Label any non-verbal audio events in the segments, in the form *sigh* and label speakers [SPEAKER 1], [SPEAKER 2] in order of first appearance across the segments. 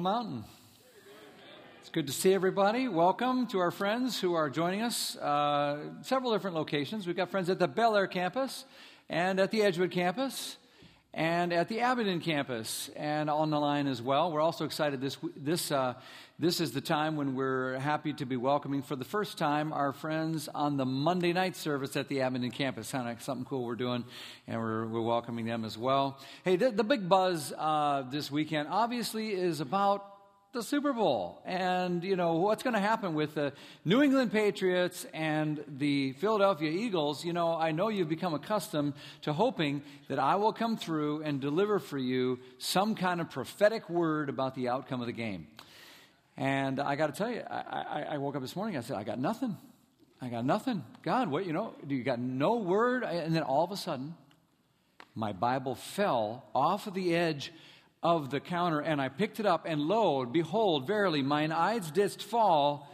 [SPEAKER 1] Hello, Mountain. It's good to see everybody. Welcome to our friends who are joining us. Uh, several different locations. We've got friends at the Bel Air campus, and at the Edgewood campus, and at the Abingdon campus, and on the line as well. We're also excited this this uh, this is the time when we're happy to be welcoming for the first time our friends on the Monday night service at the Abingdon campus. Kind of something cool we're doing, and we're, we're welcoming them as well. Hey, the, the big buzz uh, this weekend obviously is about the Super Bowl and you know what's going to happen with the New England Patriots and the Philadelphia Eagles. You know, I know you've become accustomed to hoping that I will come through and deliver for you some kind of prophetic word about the outcome of the game. And I got to tell you, I, I, I, woke up this morning. I said, I got nothing. I got nothing. God, what, you know, you got no word? And then all of a sudden, my Bible fell off of the edge of the counter, and I picked it up, and lo, behold, verily, mine eyes didst fall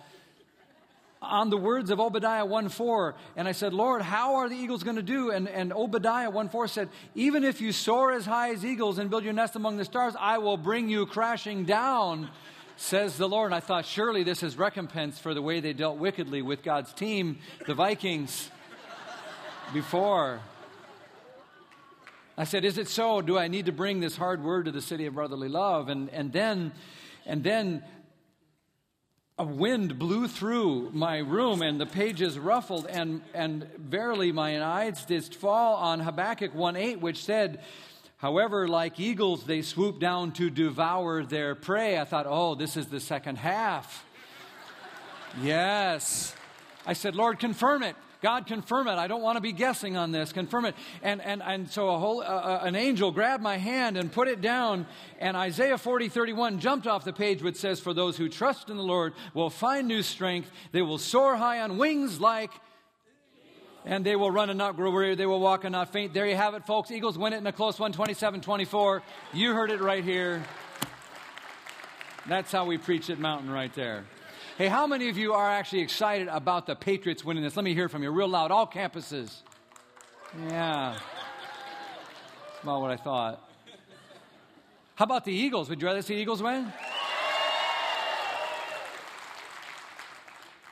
[SPEAKER 1] on the words of Obadiah 1 4. And I said, Lord, how are the eagles going to do? And, and Obadiah 1 4 said, Even if you soar as high as eagles and build your nest among the stars, I will bring you crashing down says the Lord. And I thought, surely this is recompense for the way they dealt wickedly with God's team, the Vikings, before. I said, Is it so? Do I need to bring this hard word to the city of brotherly love? And, and then, and then a wind blew through my room and the pages ruffled, and, and verily mine eyes did fall on Habakkuk 1 8, which said, However, like eagles, they swoop down to devour their prey. I thought, oh, this is the second half. *laughs* yes. I said, Lord, confirm it. God, confirm it. I don't want to be guessing on this. Confirm it. And, and, and so a whole, uh, uh an angel grabbed my hand and put it down. And Isaiah 40, 31 jumped off the page, which says, For those who trust in the Lord will find new strength. They will soar high on wings like and they will run and not grow weary. They will walk and not faint. There you have it, folks. Eagles win it in a close one, 27 24. You heard it right here. That's how we preach at Mountain right there. Hey, how many of you are actually excited about the Patriots winning this? Let me hear from you real loud, all campuses. Yeah. That's about what I thought. How about the Eagles? Would you rather see Eagles win?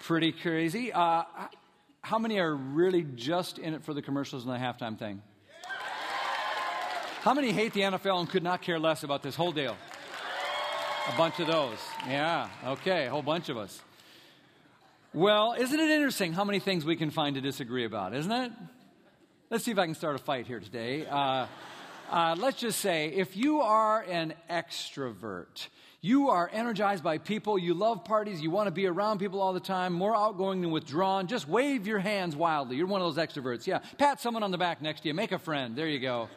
[SPEAKER 1] Pretty crazy. Uh, how many are really just in it for the commercials and the halftime thing? How many hate the NFL and could not care less about this whole deal? A bunch of those. Yeah, okay, a whole bunch of us. Well, isn't it interesting how many things we can find to disagree about, isn't it? Let's see if I can start a fight here today. Uh, uh, let's just say if you are an extrovert, you are energized by people. You love parties. You want to be around people all the time, more outgoing than withdrawn. Just wave your hands wildly. You're one of those extroverts. Yeah. Pat someone on the back next to you. Make a friend. There you go.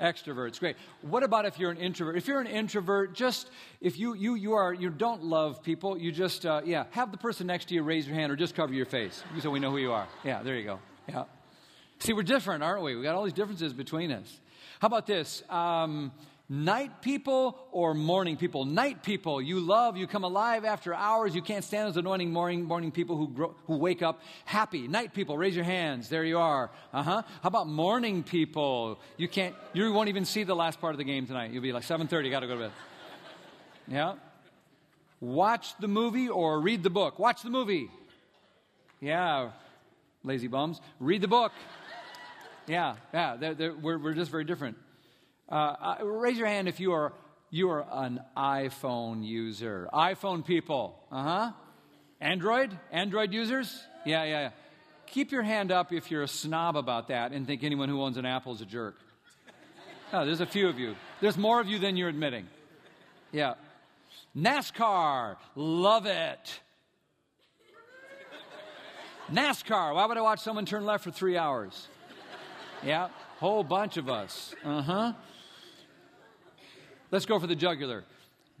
[SPEAKER 1] Extroverts, great. What about if you're an introvert? If you're an introvert, just if you you you are you don't love people, you just uh, yeah have the person next to you raise your hand or just cover your face so we know who you are. Yeah, there you go. Yeah. See, we're different, aren't we? We got all these differences between us. How about this? Um, Night people or morning people? Night people, you love, you come alive after hours. You can't stand those anointing morning, morning people who, grow, who wake up happy. Night people, raise your hands. There you are. Uh huh. How about morning people? You can't, you won't even see the last part of the game tonight. You'll be like 7.30, got to go to bed. Yeah. Watch the movie or read the book. Watch the movie. Yeah. Lazy bums. Read the book. Yeah, yeah. They're, they're, we're, we're just very different. Uh, raise your hand if you are you are an iPhone user. iPhone people, uh huh. Android, Android users, yeah, yeah, yeah. Keep your hand up if you're a snob about that and think anyone who owns an Apple is a jerk. *laughs* Oh, there's a few of you. There's more of you than you're admitting. Yeah. NASCAR, love it. NASCAR, why would I watch someone turn left for three hours? Yeah, whole bunch of us. Uh huh. Let's go for the jugular.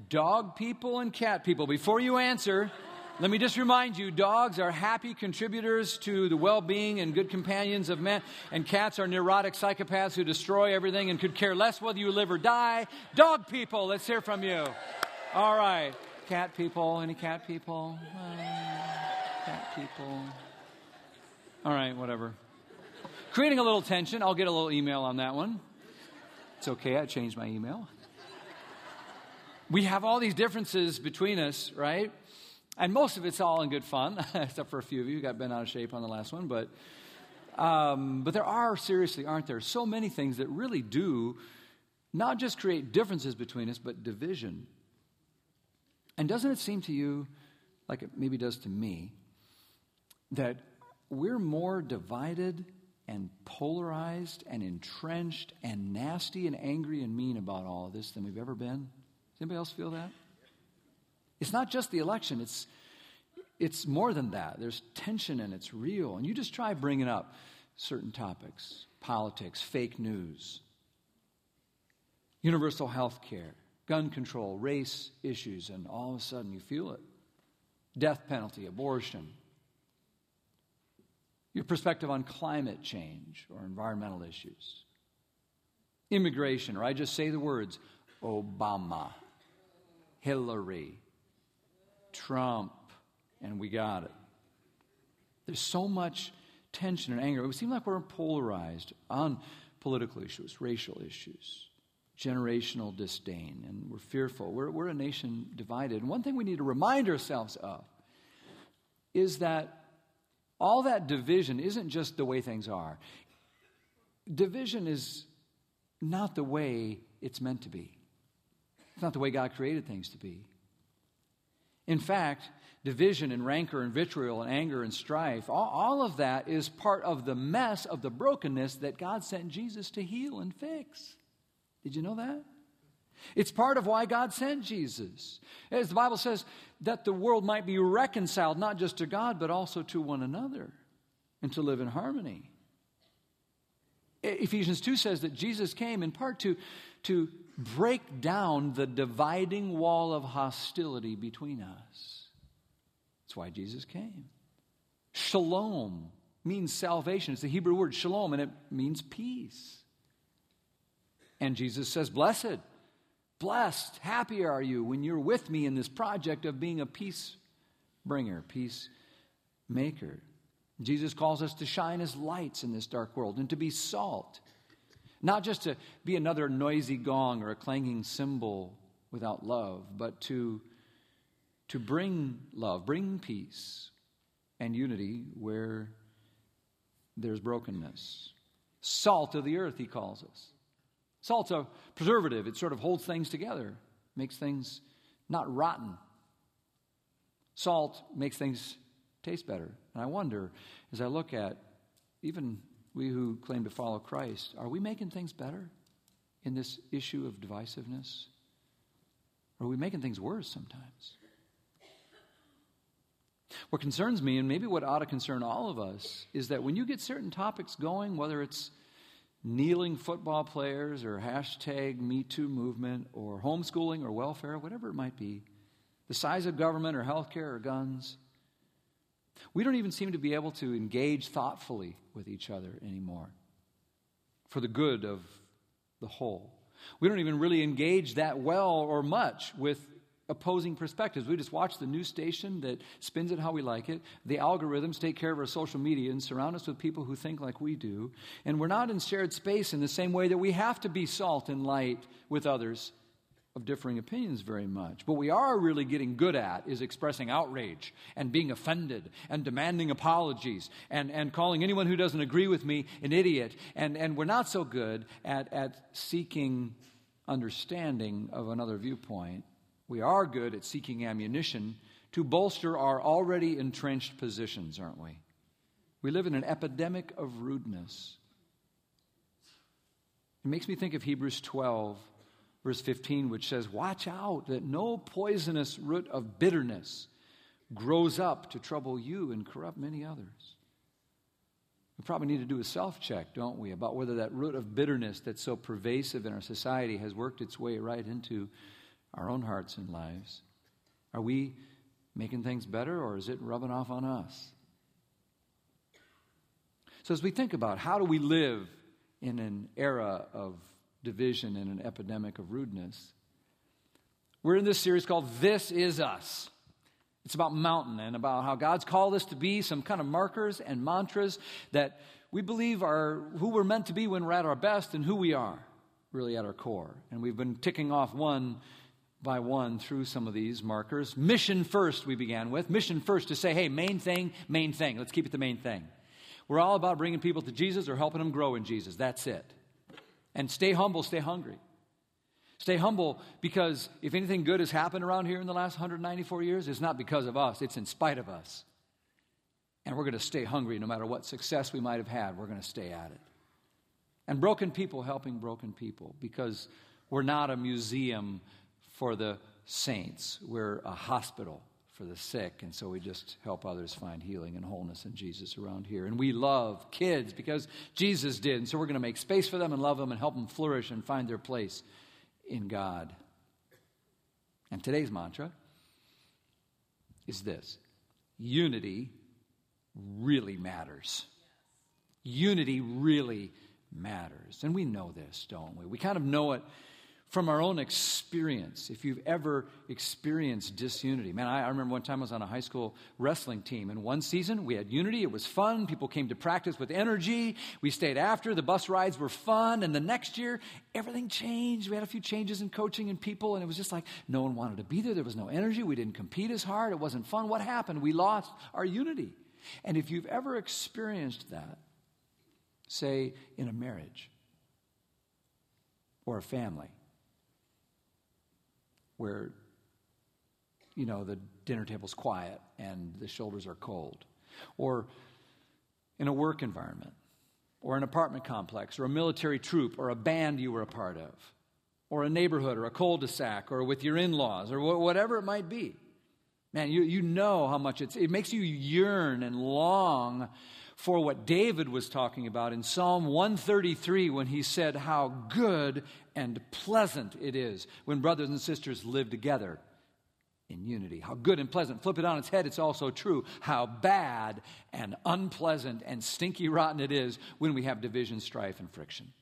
[SPEAKER 1] Dog people and cat people. Before you answer, let me just remind you dogs are happy contributors to the well being and good companions of men, and cats are neurotic psychopaths who destroy everything and could care less whether you live or die. Dog people, let's hear from you. All right. Cat people, any cat people? Uh, cat people. All right, whatever. Creating a little tension. I'll get a little email on that one. It's okay, I changed my email. We have all these differences between us, right? And most of it's all in good fun, *laughs* except for a few of you who got bent out of shape on the last one. But, um, but there are, seriously, aren't there, so many things that really do not just create differences between us, but division. And doesn't it seem to you, like it maybe does to me, that we're more divided and polarized and entrenched and nasty and angry and mean about all of this than we've ever been? Anybody else feel that? It's not just the election, it's, it's more than that. There's tension and it's real. And you just try bringing up certain topics politics, fake news, universal health care, gun control, race issues, and all of a sudden you feel it. Death penalty, abortion, your perspective on climate change or environmental issues, immigration, or I just say the words Obama, Hillary, Trump, and we got it. There's so much tension and anger. It would seem like we're polarized on political issues, racial issues, generational disdain, and we're fearful. We're, we're a nation divided. And one thing we need to remind ourselves of is that all that division isn't just the way things are. Division is not the way it's meant to be. It's not the way God created things to be. In fact, division and rancor and vitriol and anger and strife, all, all, of that is part of the mess of the brokenness that God sent Jesus to heal and fix. Did you know that? It's part of why God sent Jesus. As the Bible says, that the world might be reconciled not just to God, but also to one another and to live in harmony. Ephesians 2 says that Jesus came in part to, to break down the dividing wall of hostility between us. That's why Jesus came. Shalom means salvation. It's the Hebrew word shalom, and it means peace. And Jesus says, Blessed Blessed, happy are you when you're with me in this project of being a peace bringer, peace maker. Jesus calls us to shine as lights in this dark world and to be salt, not just to be another noisy gong or a clanging cymbal without love, but to, to bring love, bring peace and unity where there's brokenness. Salt of the earth, he calls us. Salt's a preservative, it sort of holds things together, makes things not rotten. Salt makes things taste better. And I wonder, as I look at even we who claim to follow Christ, are we making things better in this issue of divisiveness? Or are we making things worse sometimes? What concerns me, and maybe what ought to concern all of us, is that when you get certain topics going, whether it's kneeling football players or hashtag Me Too movement or homeschooling or welfare, whatever it might be, the size of government or healthcare or guns. We don't even seem to be able to engage thoughtfully with each other anymore for the good of the whole. We don't even really engage that well or much with opposing perspectives. We just watch the news station that spins it how we like it. The algorithms take care of our social media and surround us with people who think like we do. And we're not in shared space in the same way that we have to be salt and light with others of differing opinions very much. What we are really getting good at is expressing outrage and being offended and demanding apologies and, and calling anyone who doesn't agree with me an idiot. And, and we're not so good at, at seeking understanding of another viewpoint we are good at seeking ammunition to bolster our already entrenched positions, aren't we? We live in an epidemic of rudeness. It makes me think of Hebrews 12, verse 15, which says, Watch out that no poisonous root of bitterness grows up to trouble you and corrupt many others. We probably need to do a self check, don't we, about whether that root of bitterness that's so pervasive in our society has worked its way right into our own hearts and lives? Are we making things better or is it rubbing off on us? So, as we think about how do we live in an era of division and an epidemic of rudeness, we're in this series called This Is Us. It's about mountain and about how God's called us to be some kind of markers and mantras that we believe are who we're meant to be when we're at our best and who we are really at our core. And we've been ticking off one by one through some of these markers. Mission first, we began with. Mission first to say, hey, main thing, main thing. Let's keep it the main thing. We're all about bringing people to Jesus or helping them grow in Jesus. That's it. And stay humble, stay hungry. Stay humble because if anything good has happened around here in the last 194 years, it's not because of us, it's in spite of us. And we're going to stay hungry no matter what success we might have had, we're going to stay at it. And broken people helping broken people because we're not a museum for the saints, we're a hospital for the sick. And so we just help others find healing and wholeness in Jesus around here. And we love kids because Jesus did. And so we're going to make space for them and love them and help them flourish and find their place in God. And today's mantra is this unity really matters. Unity really matters. And we know this, don't we? We kind of know it from our own experience, if you've ever experienced disunity. Man, I, I, remember one time I was on a high school wrestling team. In one season, we had unity. It was fun. People came to practice with energy. We stayed after. The bus rides were fun. And the next year, everything changed. We had a few changes in coaching and people, and it was just like no one wanted to be there. There was no energy. We didn't compete as hard. It wasn't fun. What happened? We lost our unity. And if you've ever experienced that, say in a marriage or a family, where, you know, the dinner table's quiet and the shoulders are cold. Or in a work environment, or an apartment complex, or a military troop, or a band you were a part of, or a neighborhood, or a cul de sac, or with your in laws, or whatever it might be. Man, you, you know how much it's, it makes you yearn and long for what David was talking about in Psalm 133 when he said how good and pleasant it is when brothers and sisters live together in unity. How good and pleasant. Flip it on its head, it's also true how bad and unpleasant and stinky rotten it is when we have division, strife, and friction.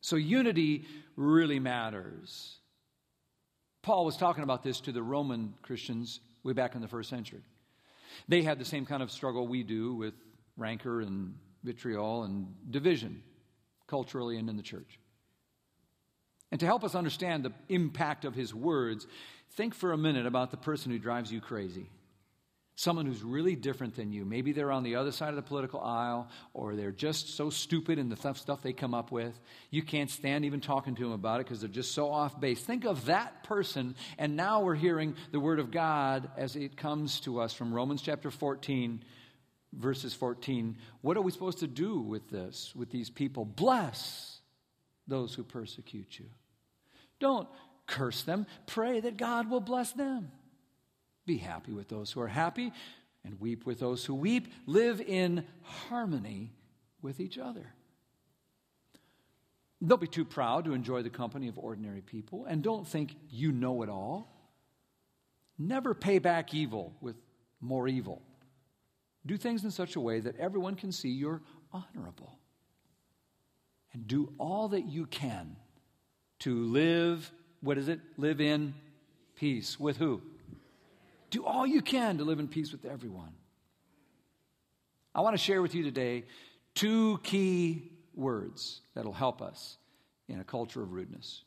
[SPEAKER 1] So, unity really matters. Paul was talking about this to the Roman Christians way back in the first century. They had the same kind of struggle we do with rancor and vitriol and division, culturally and in the church. And to help us understand the impact of his words, think for a minute about the person who drives you crazy someone who's really different than you. Maybe they're on the other side of the political aisle, or they're just so stupid in the stuff they come up with. You can't stand even talking to them about it because they're just so off base. Think of that person, and now we're hearing the word of God as it comes to us from Romans chapter 14, verses 14. What are we supposed to do with this, with these people? Bless those who persecute you. Don't curse them, pray that God will bless them. Be happy with those who are happy and weep with those who weep. Live in harmony with each other. Don't be too proud to enjoy the company of ordinary people, and don't think you know it all. Never pay back evil with more evil. Do things in such a way that everyone can see you're honorable. And do all that you can to live, what is it? Live in peace. With who? Do all you can to live in peace with everyone. I want to share with you today two key words that'll help us in a culture of rudeness.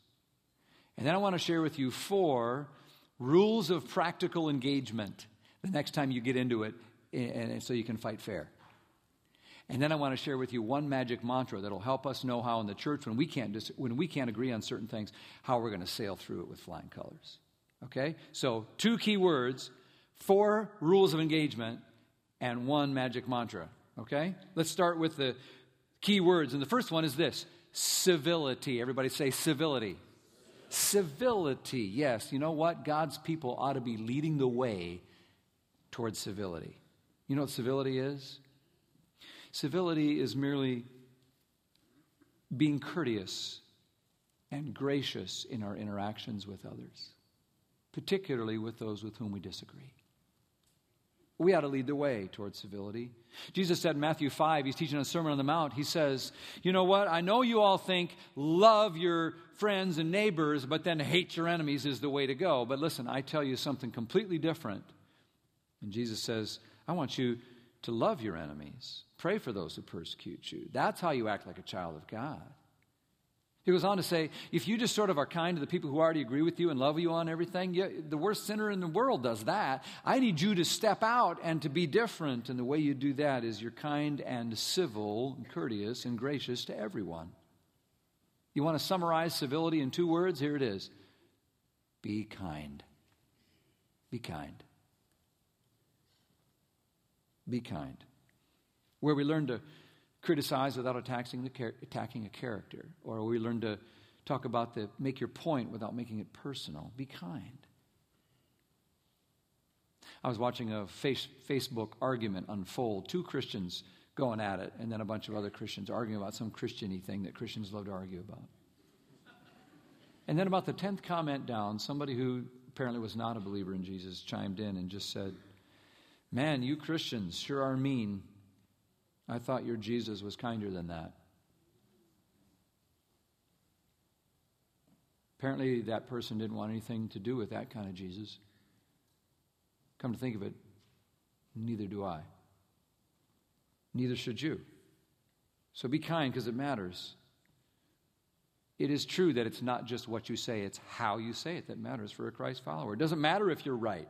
[SPEAKER 1] And then I want to share with you four rules of practical engagement the next time you get into it, and so you can fight fair. And then I want to share with you one magic mantra that'll help us know how in the church, when we can't, dis- when we can't agree on certain things, how we're going to sail through it with flying colors. Okay? So, two key words, four rules of engagement, and one magic mantra. Okay? Let's start with the key words. And the first one is this civility. Everybody say civility. Civility. Yes, you know what? God's people ought to be leading the way towards civility. You know what civility is? Civility is merely being courteous and gracious in our interactions with others particularly with those with whom we disagree. We ought to lead the way towards civility. Jesus said in Matthew 5, he's teaching a Sermon on the Mount. He says, You know what? I know you all think love your friends and neighbors, but then hate your enemies is the way to go. But listen, I tell you something completely different. And Jesus says, I want you to love your enemies, pray for those who persecute you. That's how you act like a child of God. He goes on to say, if you just sort of are kind to the people who already agree with you and love you on everything, you, the worst sinner in the world does that. I need you to step out and to be different. And the way you do that is you're kind and civil, and courteous and gracious to everyone. You want to summarize civility in two words? Here it is be kind. Be kind. Be kind. Where we learn to criticize without attacking, the, attacking a character, or we learn to talk about the make your point without making it personal. Be kind. I was watching a face, Facebook argument unfold. Two Christians going at it, and then a bunch of other Christians arguing about some Christiany thing that Christians love to argue about. And then, about the 10th comment down, somebody who apparently was not a believer in Jesus chimed in and just said, Man, you Christians sure are mean. I thought your Jesus was kinder than that. Apparently, that person didn't want anything to do with that kind of Jesus. Come to think of it, neither do I. Neither should you. So be kind because it matters. It is true that it's not just what you say, it's how you say it that matters for a Christ follower. It doesn't matter if you're right.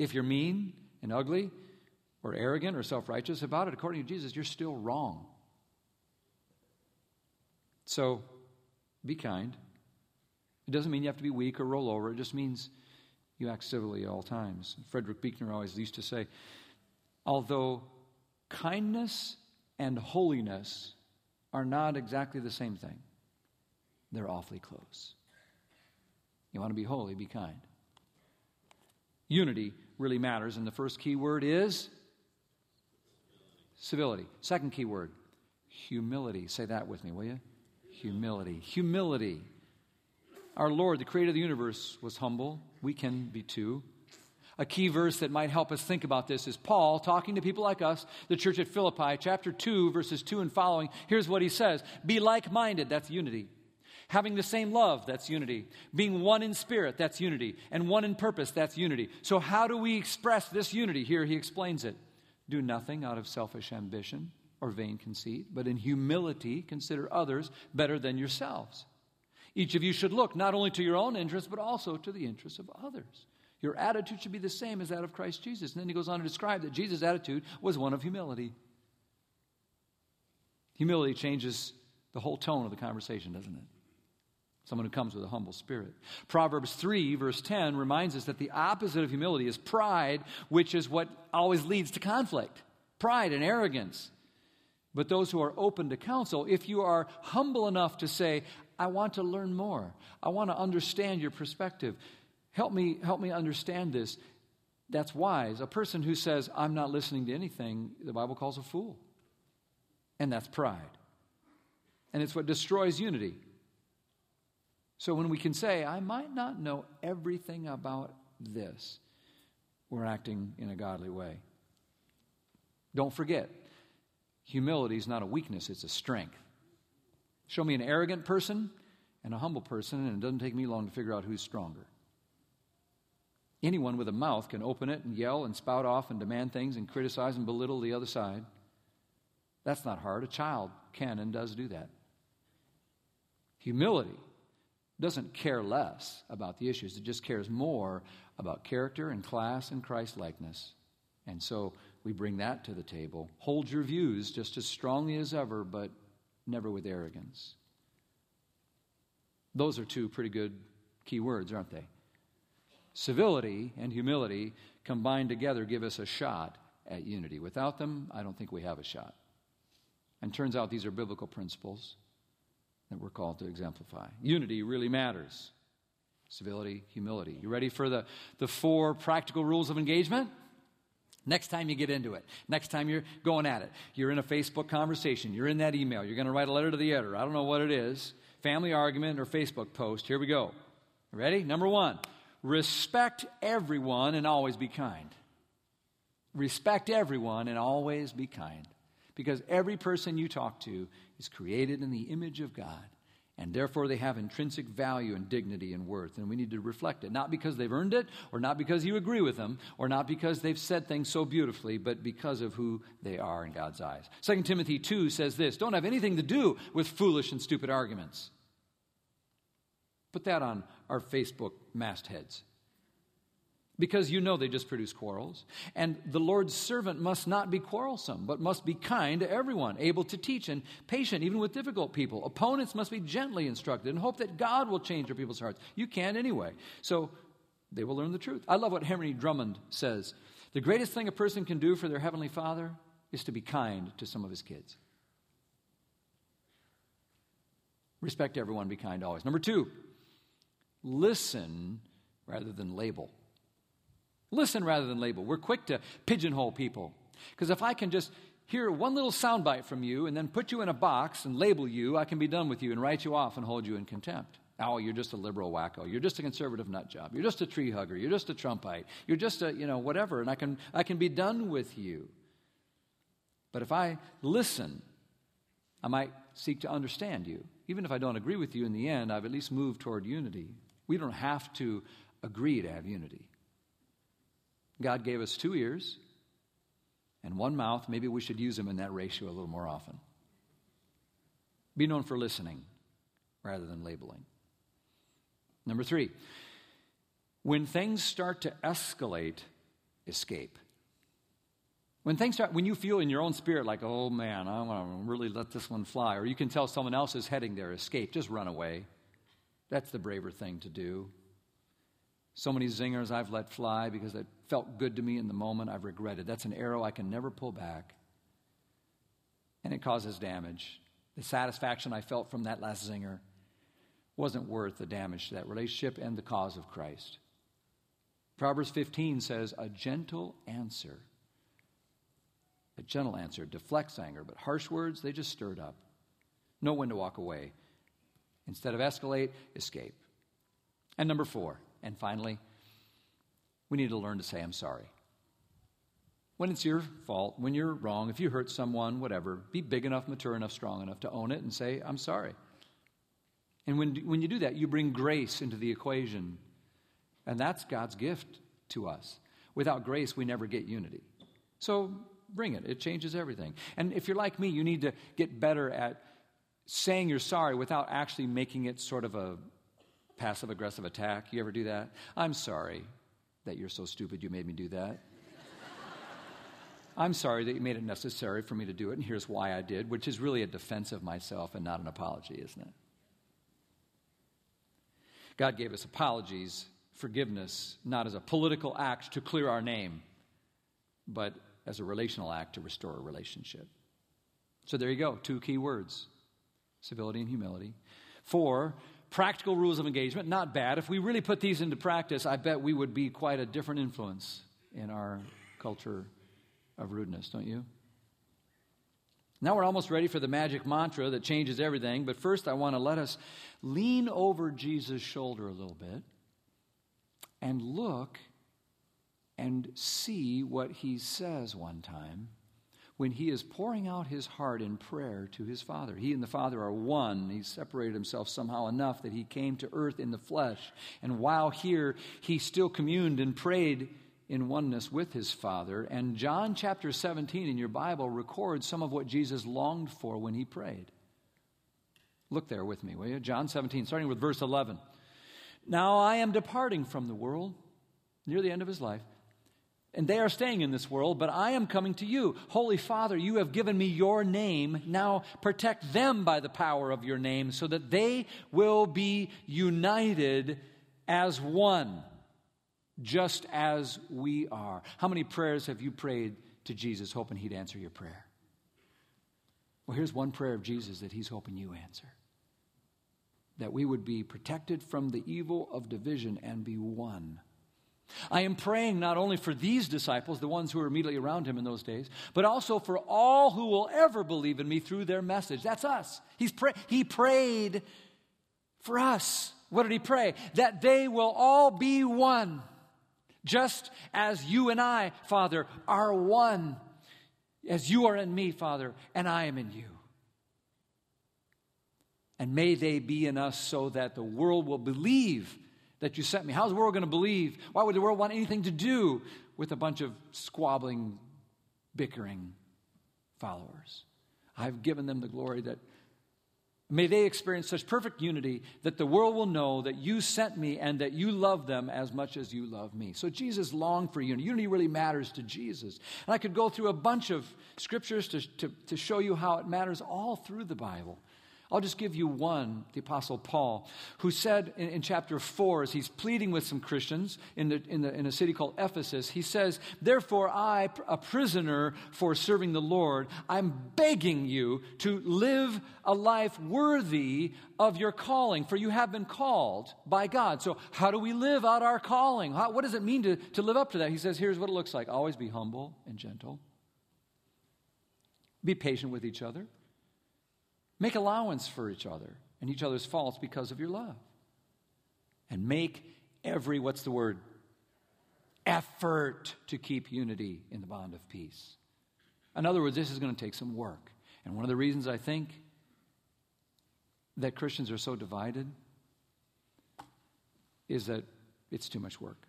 [SPEAKER 1] If you're mean and ugly, or arrogant or self righteous about it, according to Jesus, you're still wrong. So be kind. It doesn't mean you have to be weak or roll over, it just means you act civilly at all times. Frederick Buechner always used to say, although kindness and holiness are not exactly the same thing, they're awfully close. You want to be holy, be kind. Unity really matters, and the first key word is Civility. Second key word humility. Say that with me, will you? Humility. Humility. Our Lord, the creator of the universe, was humble. We can be too. A key verse that might help us think about this is Paul talking to people like us, the church at Philippi, chapter 2, verses 2 and following. Here's what he says Be like minded, that's unity. Having the same love, that's unity. Being one in spirit, that's unity. And one in purpose, that's unity. So, how do we express this unity? Here he explains it. Do nothing out of selfish ambition or vain conceit, but in humility consider others better than yourselves. Each of you should look not only to your own interests, but also to the interests of others. Your attitude should be the same as that of Christ Jesus. And then he goes on to describe that Jesus' attitude was one of humility. Humility changes the whole tone of the conversation, doesn't it? Someone who comes with a humble spirit. Proverbs 3, verse 10, reminds us that the opposite of humility is pride, which is what always leads to conflict pride and arrogance. But those who are open to counsel, if you are humble enough to say, I want to learn more, I want to understand your perspective, help me, help me understand this, that's wise. A person who says, I'm not listening to anything, the Bible calls a fool. And that's pride. And it's what destroys unity. So when we can say, I might not know everything about this, we're acting in a godly way. Don't forget, humility is not a weakness, it's a strength. Show me an arrogant person and a humble person, and it doesn't take me long to figure out who's stronger. Anyone with a mouth can open it and yell and spout off and demand things and criticize and belittle the other side. That's not hard. A child can and does do that. Humility doesn't care less about the issues, it just cares more about character and class and Christ likeness. And so we bring that to the table. Hold your views just as strongly as ever, but never with arrogance. Those are two pretty good key words, aren't they? Civility and humility combined together give us a shot at unity. Without them, I don't think we have a shot. And turns out these are biblical principles that we're called to exemplify. Unity really matters. Civility, humility. You ready for the, the four practical rules of engagement? Next time you get into it, next time you're going at it, you're in a Facebook conversation, you're in that email, you're going to write a letter to the editor. I don't know what it is family argument or Facebook post. Here we go. Ready? Number one respect everyone and always be kind. Respect everyone and always be kind. Because every person you talk to is created in the image of God And therefore, they have intrinsic value and dignity and worth. And we need to reflect it. Not because they've earned it, or not because you agree with them, or not because they've said things so beautifully, but because of who they are in God's eyes. 2 Timothy 2 says this Don't have anything to do with foolish and stupid arguments. Put that on our Facebook mastheads because you know they just produce quarrels. And the Lord's servant must not be quarrelsome, but must be kind to everyone, able to teach and patient even with difficult people. Opponents must be gently instructed and hope that God will change their people's hearts. You can anyway. So they will learn the truth. I love what Henry Drummond says. The greatest thing a person can do for their heavenly Father is to be kind to some of his kids. Respect everyone, be kind always. Number two, listen rather than label. Listen rather than label. We're quick to pigeonhole people. Because if I can just hear one little soundbite from you and then put you in a box and label you, I can be done with you and write you off and hold you in contempt. Oh, you're just a liberal wacko. You're just a conservative nut job. You're just a tree hugger. You're just a Trumpite. You're just a, you know, whatever. And I can, I can be done with you. But if I listen, I might seek to understand you. Even if I don't agree with you in the end, I've at least moved toward unity. We don't have to agree to have unity. God gave us two ears and one mouth. Maybe we should use them in that ratio a little more often. Be known for listening rather than labeling. Number three, when things start to escalate, escape. When things start, when you feel in your own spirit like, oh man, I want to really let this one fly, or you can tell someone else is heading there, escape, just run away. That's the braver thing to do. So many zingers I've let fly because it felt good to me in the moment, I've regretted. That's an arrow I can never pull back. And it causes damage. The satisfaction I felt from that last zinger wasn't worth the damage to that relationship and the cause of Christ. Proverbs 15 says, A gentle answer, a gentle answer deflects anger, but harsh words, they just stir it up. Know when to walk away. Instead of escalate, escape. And number four, and finally, we need to learn to say, I'm sorry. When it's your fault, when you're wrong, if you hurt someone, whatever, be big enough, mature enough, strong enough to own it and say, I'm sorry. And when, when you do that, you bring grace into the equation. And that's God's gift to us. Without grace, we never get unity. So bring it, it changes everything. And if you're like me, you need to get better at saying you're sorry without actually making it sort of a passive aggressive attack. You ever do that? I'm sorry that you're so stupid you made me do that. I'm sorry that you made it necessary for me to do it, and here's why I did, which is really a defense of myself and not an apology, isn't it? God gave us apologies, forgiveness, not as a political act to clear our name, but as a relational act to restore a relationship. So there you go, two key words civility and humility. Four, practical rules of engagement, not bad. If we really put these into practice, I bet we would be quite a different influence in our culture of rudeness, don't you? Now we're almost ready for the magic mantra that changes everything, but first I want to let us lean over Jesus' shoulder a little bit and look and see what he says one time when he is pouring out his heart in prayer to his Father. He and the Father are one. He separated himself somehow enough that he came to earth in the flesh. And while here, he still communed and prayed in oneness with his Father. And John chapter 17 in your Bible records some of what Jesus longed for when he prayed. Look there with me, will you? John 17, starting with verse 11. Now I am departing from the world, near the end of his life. And they are staying in this world, but I am coming to you. Holy Father, you have given me your name. Now protect them by the power of your name so that they will be united as one, just as we are. How many prayers have you prayed to Jesus hoping he'd answer your prayer? Well, here's one prayer of Jesus that he's hoping you answer that we would be protected from the evil of division and be one I am praying not only for these disciples, the ones who were immediately around him in those days, but also for all who will ever believe in me through their message. That's us. He's pray- he prayed for us. What did he pray? That they will all be one, just as you and I, Father, are one, as you are in me, Father, and I am in you. And may they be in us so that the world will believe that you sent me. How's the world going to believe? Why would the world want anything to do with a bunch of squabbling, bickering followers? I've given them the glory that may they experience such perfect unity that the world will know that you sent me and that you love them as much as you love me. So Jesus longed for unity. Unity really matters to Jesus. And I could go through a bunch of scriptures to, to, to show you how it matters all through the Bible. I'll just give you one, the Apostle Paul, who said in, in, chapter 4, as he's pleading with some Christians in, the, in, the, in a city called Ephesus, he says, Therefore, I, a prisoner for serving the Lord, I'm begging you to live a life worthy of your calling, for you have been called by God. So, how do we live out our calling? How, what does it mean to, to live up to that? He says, Here's what it looks like always be humble and gentle, be patient with each other Make allowance for each other and each other's faults because of your love. And make every, what's the word? Effort to keep unity in the bond of peace. In other words, this is going to take some work. And one of the reasons I think that Christians are so divided is that it's too much work.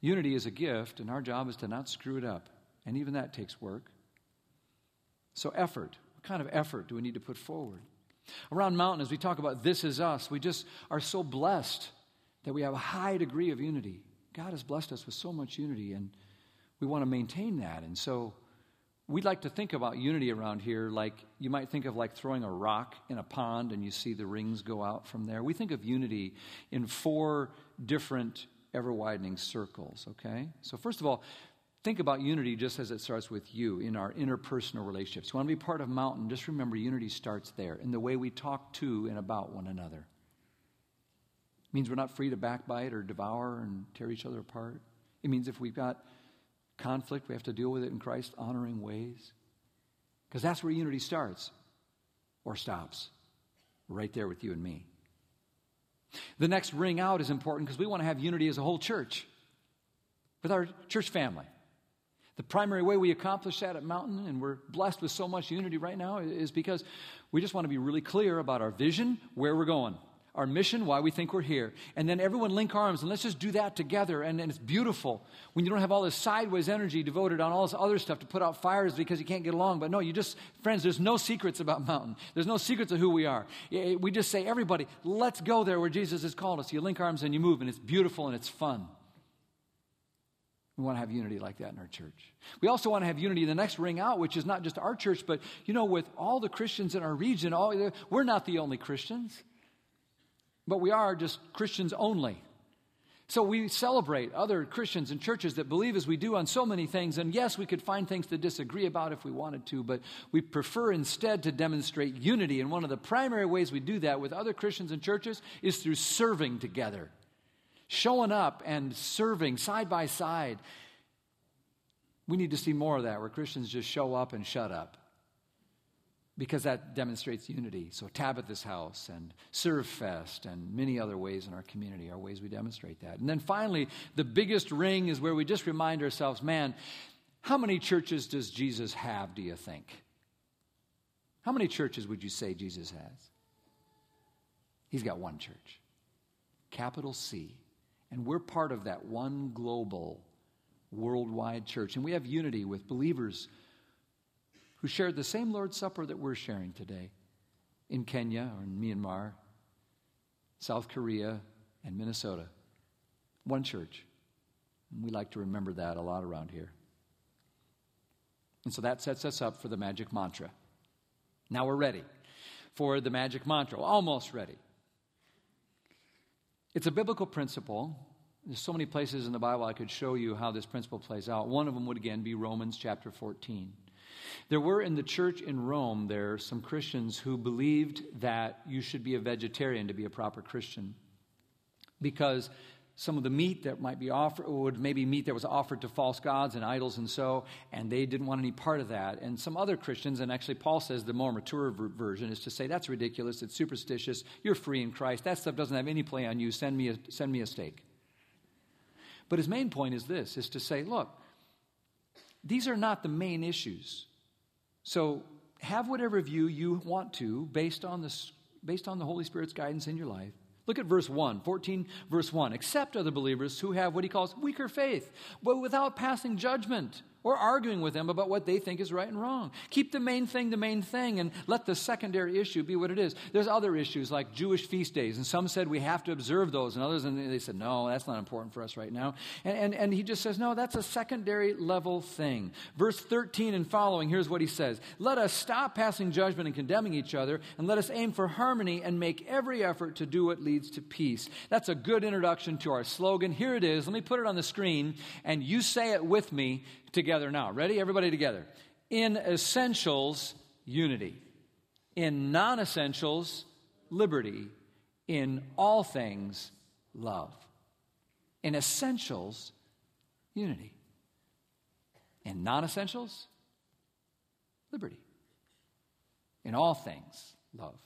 [SPEAKER 1] Unity is a gift, and our job is to not screw it up. And even that takes work. So, effort kind of effort do we need to put forward? Around Mountain, as we talk about this is us, we just are so blessed that we have a high degree of unity. God has blessed us with so much unity, and we want to maintain that. And so we'd like to think about unity around here like you might think of like throwing a rock in a pond and you see the rings go out from there. We think of unity in four different ever widening circles, okay? So, first of all, think about unity just as it starts with you in our interpersonal relationships. You want to be part of Mountain, just remember unity starts there in the way we talk to and about one another. It means we're not free to backbite or devour and tear each other apart. It means if we've got conflict, we have to deal with it in Christ honoring ways. Because that's where unity starts or stops, right there with you and me. The next ring out is important because we want to have unity as a whole church with our church family. The primary way we accomplish that at Mountain, and we're blessed with so much unity right now, is because we just want to be really clear about our vision, where we're going, our mission, why we think we're here. And then everyone link arms and let's just do that together. And, and it's beautiful when you don't have all this sideways energy devoted on all this other stuff to put out fires because you can't get along. But no, you just, friends, there's no secrets about Mountain. There's no secrets of who we are. We just say, everybody, let's go there where Jesus has called us. You link arms and you move, and it's beautiful and it's fun. We want to have unity like that in our church. We also want to have unity in the next ring out, which is not just our church, but you know, with all the Christians in our region, all, we're not the only Christians, but we are just Christians only. So we celebrate other Christians and churches that believe as we do on so many things. And yes, we could find things to disagree about if we wanted to, but we prefer instead to demonstrate unity. And one of the primary ways we do that with other Christians and churches is through serving together showing up and serving side by side. We need to see more of that where Christians just show up and shut up because that demonstrates unity. So, Tabitha's House and Serve Fest and many other ways in our community are ways we demonstrate that. And then finally, the biggest ring is where we just remind ourselves man, how many churches does Jesus have, do you think? How many churches would you say Jesus has? He's got one church, capital C. And we're part of that one global, worldwide church. And we have unity with believers who shared the same Lord's Supper that we're sharing today in Kenya or in Myanmar, South Korea, and Minnesota. One church. And we like to remember that a lot around here. And so that sets us up for the magic mantra. Now we're ready for the magic mantra, almost ready. It's a biblical principle. There's so many places in the Bible I could show you how this principle plays out. One of them would again be Romans chapter 14. There were in the church in Rome there some Christians who believed that you should be a vegetarian to be a proper Christian because some of the meat that might be offered would maybe meat that was offered to false gods and idols and so and they didn't want any part of that. And some other christians and actually paul says the more mature version is to say that's ridiculous. It's superstitious. You're free in christ. That stuff doesn't have any play on you. Send me a, send me a steak. But his main point is this is to say look these are not the main issues. So have whatever view you want to based on the based on the Holy Spirit's guidance in your life. Look at verse 1, 14, verse 1. Accept other believers who have what he calls weaker faith, but without passing judgment or arguing with them about what they think is right and wrong. Keep the main thing the main thing and let the secondary issue be what it is. There's other issues like Jewish feast days, and some said we have to observe those, and others and they said, no, that's not important for us right now. And, and, and he just says, no, that's a secondary level thing. Verse 13 and following, here's what he says Let us stop passing judgment and condemning each other, and let us aim for harmony and make every effort to do what leads to peace. That's a good introduction to our slogan. Here it is. Let me put it on the screen, and you say it with me together now. Ready? Everybody together. In essentials, unity. In non essentials, liberty. In all things, love. In essentials, unity. In non essentials, liberty. In all things, love.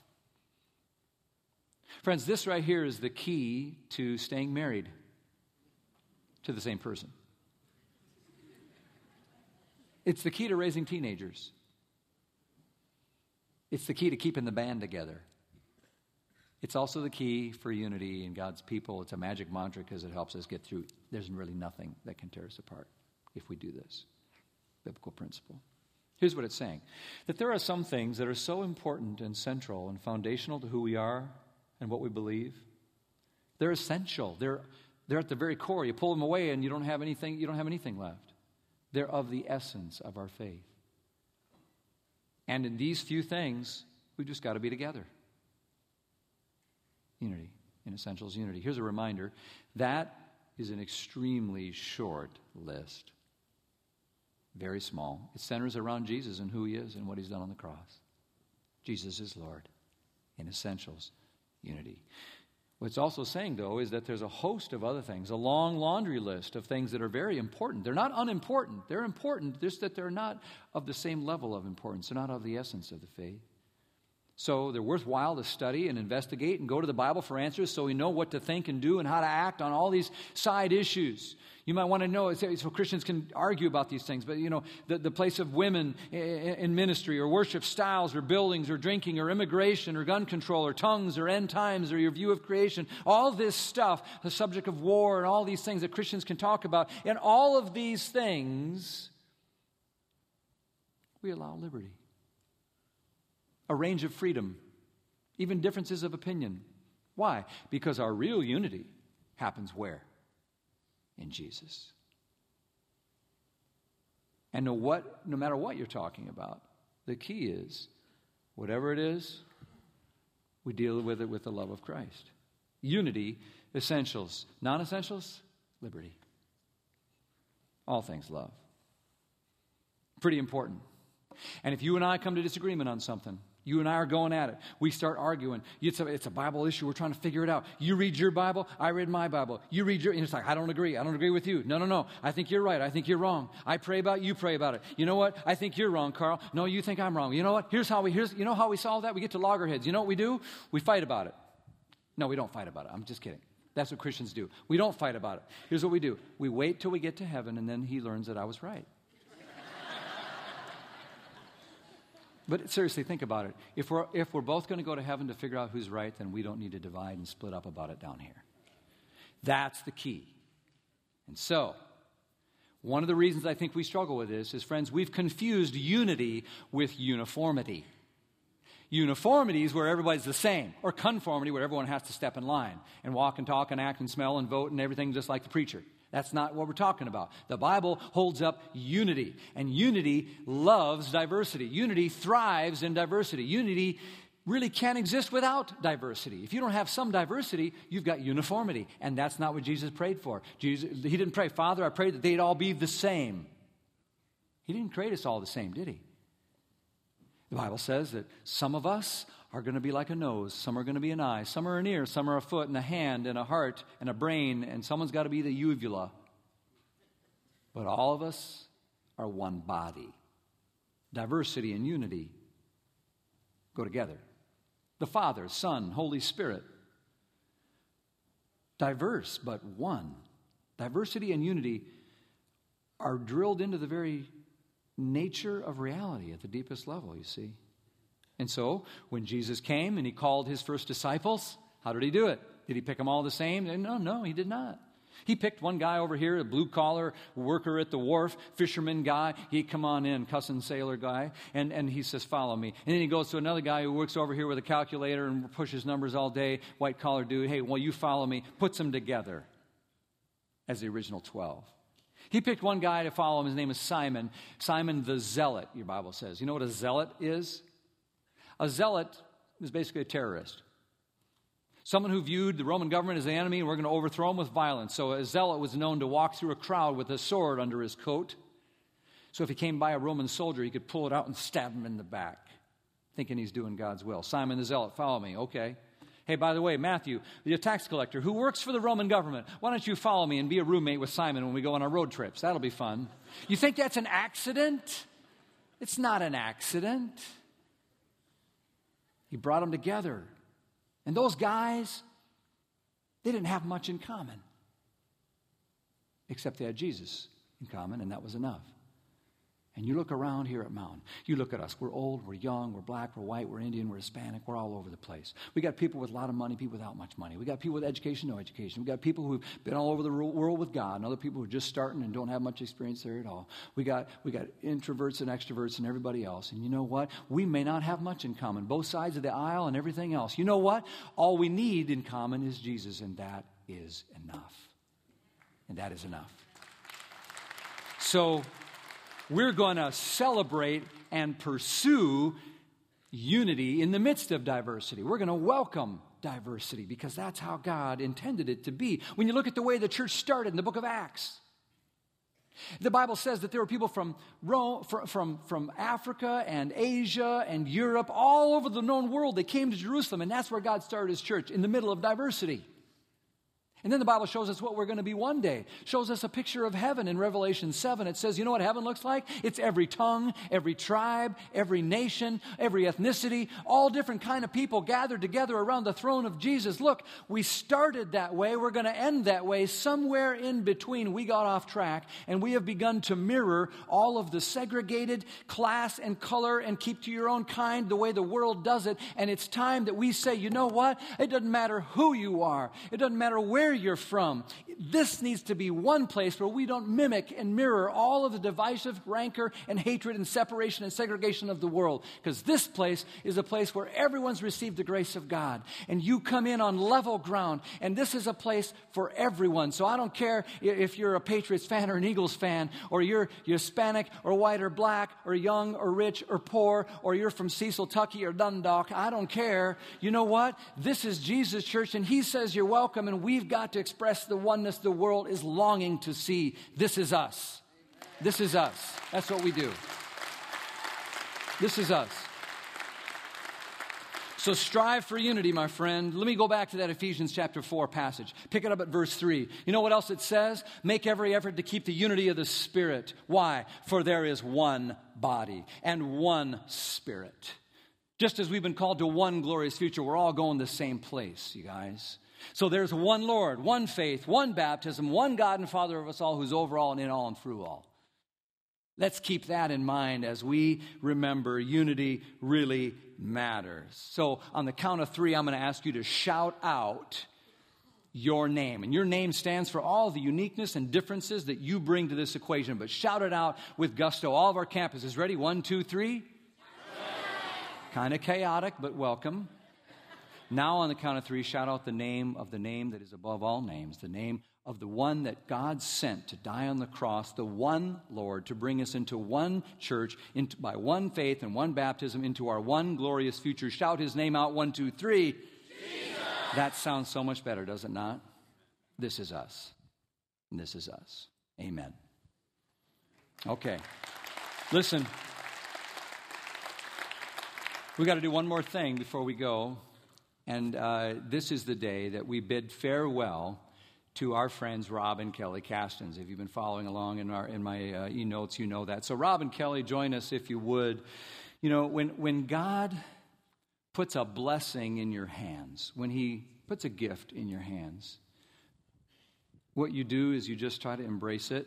[SPEAKER 1] Friends, this right here is the key to staying married to the same person. It's the key to raising teenagers. It's the key to keeping the band together. It's also the key for unity in God's people. It's a magic mantra because it helps us get through. There's really nothing that can tear us apart if we do this. Biblical principle. Here's what it's saying that there are some things that are so important and central and foundational to who we are and what we believe. They're essential. They're, they're at the very core. You pull them away and you don't have anything, you don't have anything left. They're of the essence of our faith. And in these few things, we've just got to be together. Unity, in essentials, unity. Here's a reminder that is an extremely short list. Very small. It centers around Jesus and who he is and what he's done on the cross. Jesus is Lord. In essentials, unity. What's also saying, though, is that there's a host of other things, a long laundry list of things that are very important. They're not unimportant, they're important, just that they're not of the same level of importance. They're not of the essence of the faith. So they're worthwhile to study and investigate and go to the Bible for answers so we know what to think and do and how to act on all these side issues. You might want to know, so Christians can argue about these things, but you know, the, the place of women in ministry or worship styles or buildings or drinking or immigration or gun control or tongues or end times or your view of creation, all this stuff, the subject of war and all these things that Christians can talk about, and all of these things, we allow liberty, a range of freedom, even differences of opinion. Why? Because our real unity happens where? in Jesus. And no, what, no matter what you're talking about, the key is whatever it is, we deal with it with the love of Christ. Unity, essentials. Non essentials, liberty. All things love. Pretty important. And if you and I come to disagreement on something, you and I are going at it. We start arguing. It's a, it's a, Bible issue. We're trying to figure it out. You read your Bible. I read my Bible. You read your. And it's like, I don't agree. I don't agree with you. No, no, no. I think you're right. I think you're wrong. I pray about it. You pray about it. You know what? I think you're wrong, Carl. No, you think I'm wrong. You know what? Here's how we, here's, you know how we solve that? We get to loggerheads. You know what we do? We fight about it. No, we don't fight about it. I'm just kidding. That's what Christians do. We don't fight about it. Here's what we do we wait till we get to heaven, and then he learns that I was right. But seriously, think about it. If we're, if we're both going to go to heaven to figure out who's right, then we don't need to divide and split up about it down here. That's the key. And so, one of the reasons I think we struggle with this is, friends, we've confused unity with uniformity. Uniformity is where everybody's the same, or conformity, where everyone has to step in line and walk and talk and act and smell and vote and everything just like the preacher. That's not what we're talking about. The Bible holds up unity, and unity loves diversity. Unity thrives in diversity. Unity really can't exist without diversity. If you don't have some diversity, you've got uniformity, and that's not what Jesus prayed for. Jesus, he didn't pray, Father, I pray that they'd all be the same. He didn't create us all the same, did he? The Bible says that some of us are going to be like a nose, some are going to be an eye, some are an ear, some are a foot and a hand and a heart and a brain, and someone's got to be the uvula. But all of us are one body. Diversity and unity go together. The Father, Son, Holy Spirit. Diverse, but one. Diversity and unity are drilled into the very nature of reality at the deepest level, you see. And so, when Jesus came and he called his first disciples, how did he do it? Did he pick them all the same? No, no, he did not. He picked one guy over here, a blue collar worker at the wharf, fisherman guy. He come on in, cussing sailor guy, and, and he says, Follow me. And then he goes to another guy who works over here with a calculator and pushes numbers all day, white collar dude. Hey, well, you follow me. Puts them together as the original 12. He picked one guy to follow him. His name is Simon. Simon the Zealot, your Bible says. You know what a zealot is? A zealot is basically a terrorist. Someone who viewed the Roman government as the enemy and we're going to overthrow him with violence. So a zealot was known to walk through a crowd with a sword under his coat. So if he came by a Roman soldier, he could pull it out and stab him in the back, thinking he's doing God's will. Simon the zealot, follow me. Okay. Hey, by the way, Matthew, the tax collector who works for the Roman government, why don't you follow me and be a roommate with Simon when we go on our road trips? That'll be fun. You think that's an accident? It's not an accident. He brought them together. And those guys, they didn't have much in common, except they had Jesus in common, and that was enough. And you look around here at Mountain. You look at us. We're old, we're young, we're black, we're white, we're Indian, we're Hispanic, we're all over the place. We got people with a lot of money, people without much money. We got people with education, no education. We got people who've been all over the world with God, and other people who are just starting and don't have much experience there at all. We got, we got introverts and extroverts and everybody else. And you know what? We may not have much in common, both sides of the aisle and everything else. You know what? All we need in common is Jesus, and that is enough. And that is enough. So, we're going to celebrate and pursue unity in the midst of diversity. We're going to welcome diversity because that's how God intended it to be. When you look at the way the church started in the book of Acts, the Bible says that there were people from, Rome, from, from Africa and Asia and Europe, all over the known world. They came to Jerusalem, and that's where God started his church, in the middle of diversity. And then the Bible shows us what we're going to be one day. Shows us a picture of heaven in Revelation 7. It says, you know what heaven looks like? It's every tongue, every tribe, every nation, every ethnicity, all different kind of people gathered together around the throne of Jesus. Look, we started that way. We're going to end that way. Somewhere in between, we got off track and we have begun to mirror all of the segregated class and color and keep to your own kind the way the world does it. And it's time that we say, you know what? It doesn't matter who you are. It doesn't matter where where you're from. This needs to be one place where we don't mimic and mirror all of the divisive rancor and hatred and separation and segregation of the world. Because this place is a place where everyone's received the grace of God. And you come in on level ground. And this is a place for everyone. So I don't care if you're a Patriots fan or an Eagles fan, or you're, Hispanic or white or black, or young or rich or poor, or you're from Cecil, Tucky or Dundalk. I don't care. You know what? This is Jesus' church, and He says you're welcome, and we've got to express the oneness the world is longing to see. This is us. This is us. That's what we do. This is us. So strive for unity, my friend. Let me go back to that Ephesians chapter 4 passage. Pick it up at verse 3. You know what else it says? Make every effort to keep the unity of the Spirit. Why? For there is one body and one Spirit. Just as we've been called to one glorious future, we're all going the same place, you guys. So there's one Lord, one faith, one baptism, one God and Father of us all who's over all and in all and through all. Let's keep that in mind as we remember unity really matters. So, on the count of three, I'm going to ask you to shout out your name. And your name stands for all the uniqueness and differences that you bring to this equation. But shout it out with gusto. All of our campuses ready? One, two, three. Kind of chaotic, but welcome. Now, on the count of three, shout out the name of the name that is above all names, the name of the one that God sent to die on the cross, the one Lord, to bring us into one church, into, by one faith and one baptism, into our one glorious future. Shout his name out one, two, three. Jesus. That sounds so much better, does it not? This is us. This is us. Amen. Okay. Listen. We got to do one more thing before we go. And uh, this is the day that we bid farewell to our friends Rob and Kelly Castens. If you've been following along in, our, in my uh, e notes, you know that. So, Rob and Kelly, join us if you would. You know, when, when God puts a blessing in your hands, when He puts a gift in your hands, what you do is you just try to embrace it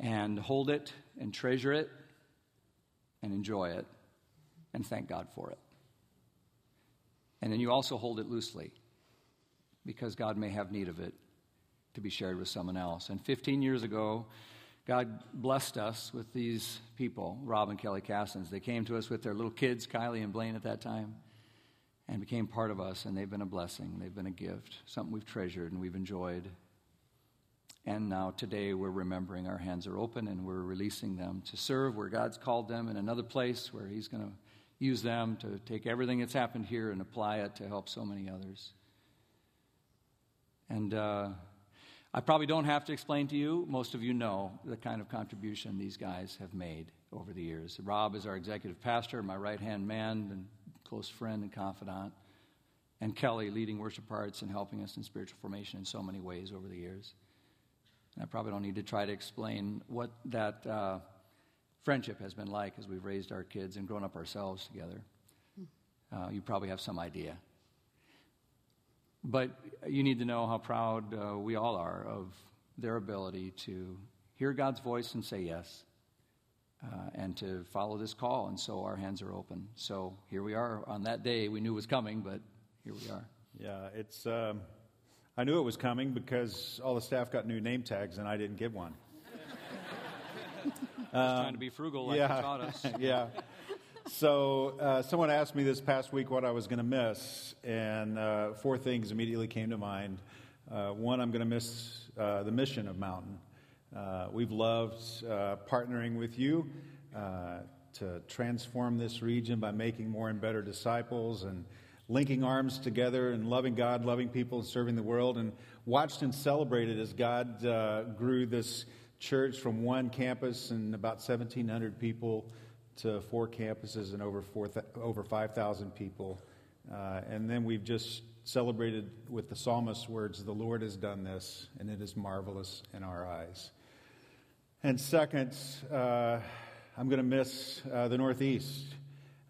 [SPEAKER 1] and hold it and treasure it and enjoy it and thank God for it. And then you also hold it loosely because God may have need of it to be shared with someone else. And 15 years ago, God blessed us with these people, Rob and Kelly Cassins. They came to us with their little kids, Kylie and Blaine at that time, and became part of us, and they've been a blessing. They've been a gift, something we've treasured and we've enjoyed. And now today we're remembering our hands are open and we're releasing them to serve where God's called them in another place where He's going to use them to take everything that's happened here and apply it to help so many others. And uh, I probably don't have to explain to you, most of you know the kind of contribution these guys have made over the years. Rob is our executive pastor, my right hand man and close friend and confidant. And Kelly leading worship arts and helping us in spiritual formation in so many ways over the years. And I probably don't need to try to explain what that uh, friendship has been like as we've raised our kids and grown up ourselves together. Uh, you probably have some idea. But you need to know how proud uh, we all are of their ability to hear God's voice and say yes, uh, and to follow this call. And so our hands are open. So here we are on that day we knew it was coming, but here we are.
[SPEAKER 2] Yeah, it's. Um, I knew it was coming because all the staff got new name tags and I didn't get one.
[SPEAKER 1] Um, trying to be frugal like
[SPEAKER 2] yeah,
[SPEAKER 1] you taught us. *laughs*
[SPEAKER 2] yeah. So uh, someone asked me this past week what I was going to miss, and uh, four things immediately came to mind. Uh, one, I'm going to miss uh, the mission of Mountain. Uh, we've loved uh, partnering with you to transform this region by making more and better disciples and linking arms together and loving God, loving people, and serving the world, and watched and celebrated as God grew this church from one campus and about 1,700 people to four campuses and over, four over 5,000 people. Uh, and then we've just celebrated with the psalmist's words, The Lord has done this, and it is marvelous in our eyes. And second, uh, I'm going to miss uh, the Northeast.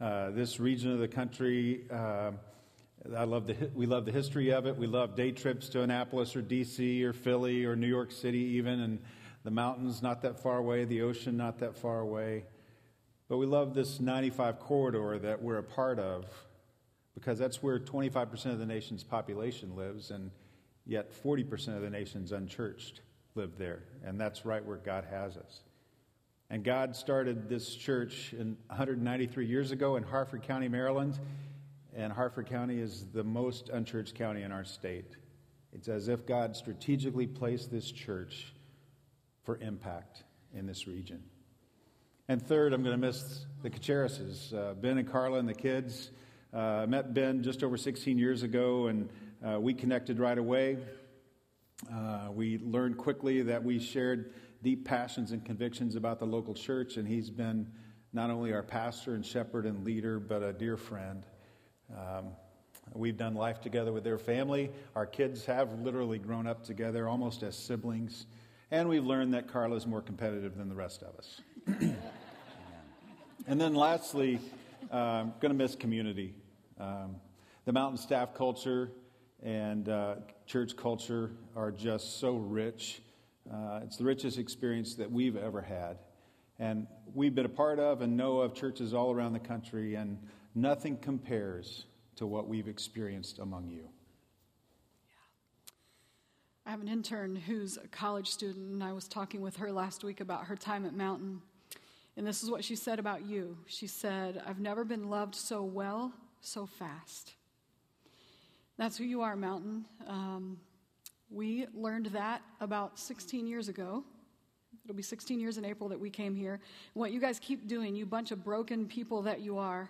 [SPEAKER 2] Uh, this region of the country, uh, I love the, we love the history of it. We love day trips to Annapolis or D.C. or Philly or New York City, even, and the mountains not that far away, the ocean not that far away. But we love this 95 corridor that we're a part of because that's where 25% of the nation's population lives, and yet 40% of the nation's unchurched live there. And that's right where God has us. And God started this church in 193 years ago in Harford County, Maryland. And Harford County is the most unchurched county in our state. It's as if God strategically placed this church for impact in this region. And third, I'm going to miss the Cachiarases, uh, Ben and Carla and the kids. Uh, met Ben just over 16 years ago, and uh, we connected right away. Uh, we learned quickly that we shared deep passions and convictions about the local church, and he's been not only our pastor and shepherd and leader, but a dear friend. Um, we've done life together with their family. Our kids have literally grown up together almost as siblings. And we've learned that Carla is more competitive than the rest of us. and then lastly, I'm going to miss community. Um, the mountain staff culture and uh, church culture are just so rich. Uh, it's the richest experience that we've ever had. And we've been a part of and know of churches all around the country, and nothing compares to what we've experienced among you.
[SPEAKER 3] I have an intern who's a college student, and I was talking with her last week about her time at Mountain. And this is what she said about you. She said, I've never been loved so well, so fast. That's who you are, Mountain. Um, we learned that about 16 years ago. It'll be 16 years in April that we came here. What you guys keep doing, you bunch of broken people that you are,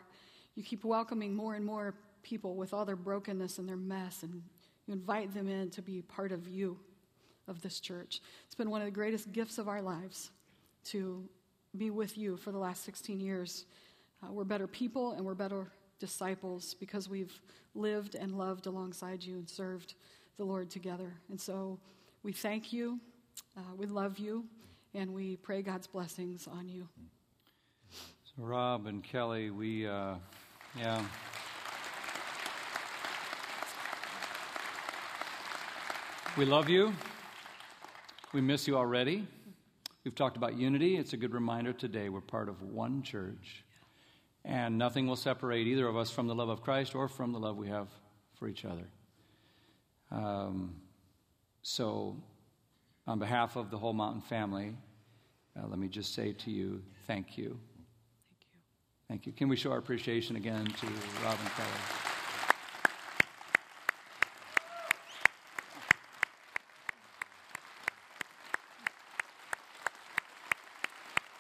[SPEAKER 3] you keep welcoming more and more people with all their brokenness and their mess, and you invite them in to be part of you, of this church. It's been one of the greatest gifts of our lives to be with you for the last 16 years. Uh, we're better people and we're better disciples because we've lived and loved alongside you and served the Lord together. And so we thank you, uh, we love you, and we pray God's blessings on you.
[SPEAKER 1] So, Rob and Kelly, we, uh, yeah. We love you. We miss you already. We've talked about unity. It's a good reminder today we're part of one church. And nothing will separate either of us from the love of Christ or from the love we have for each other. Um, so, on behalf of the whole mountain family, uh, let me just say to you, thank you.
[SPEAKER 3] Thank you.
[SPEAKER 1] Thank you. Can we show our appreciation again to Robin Kelly?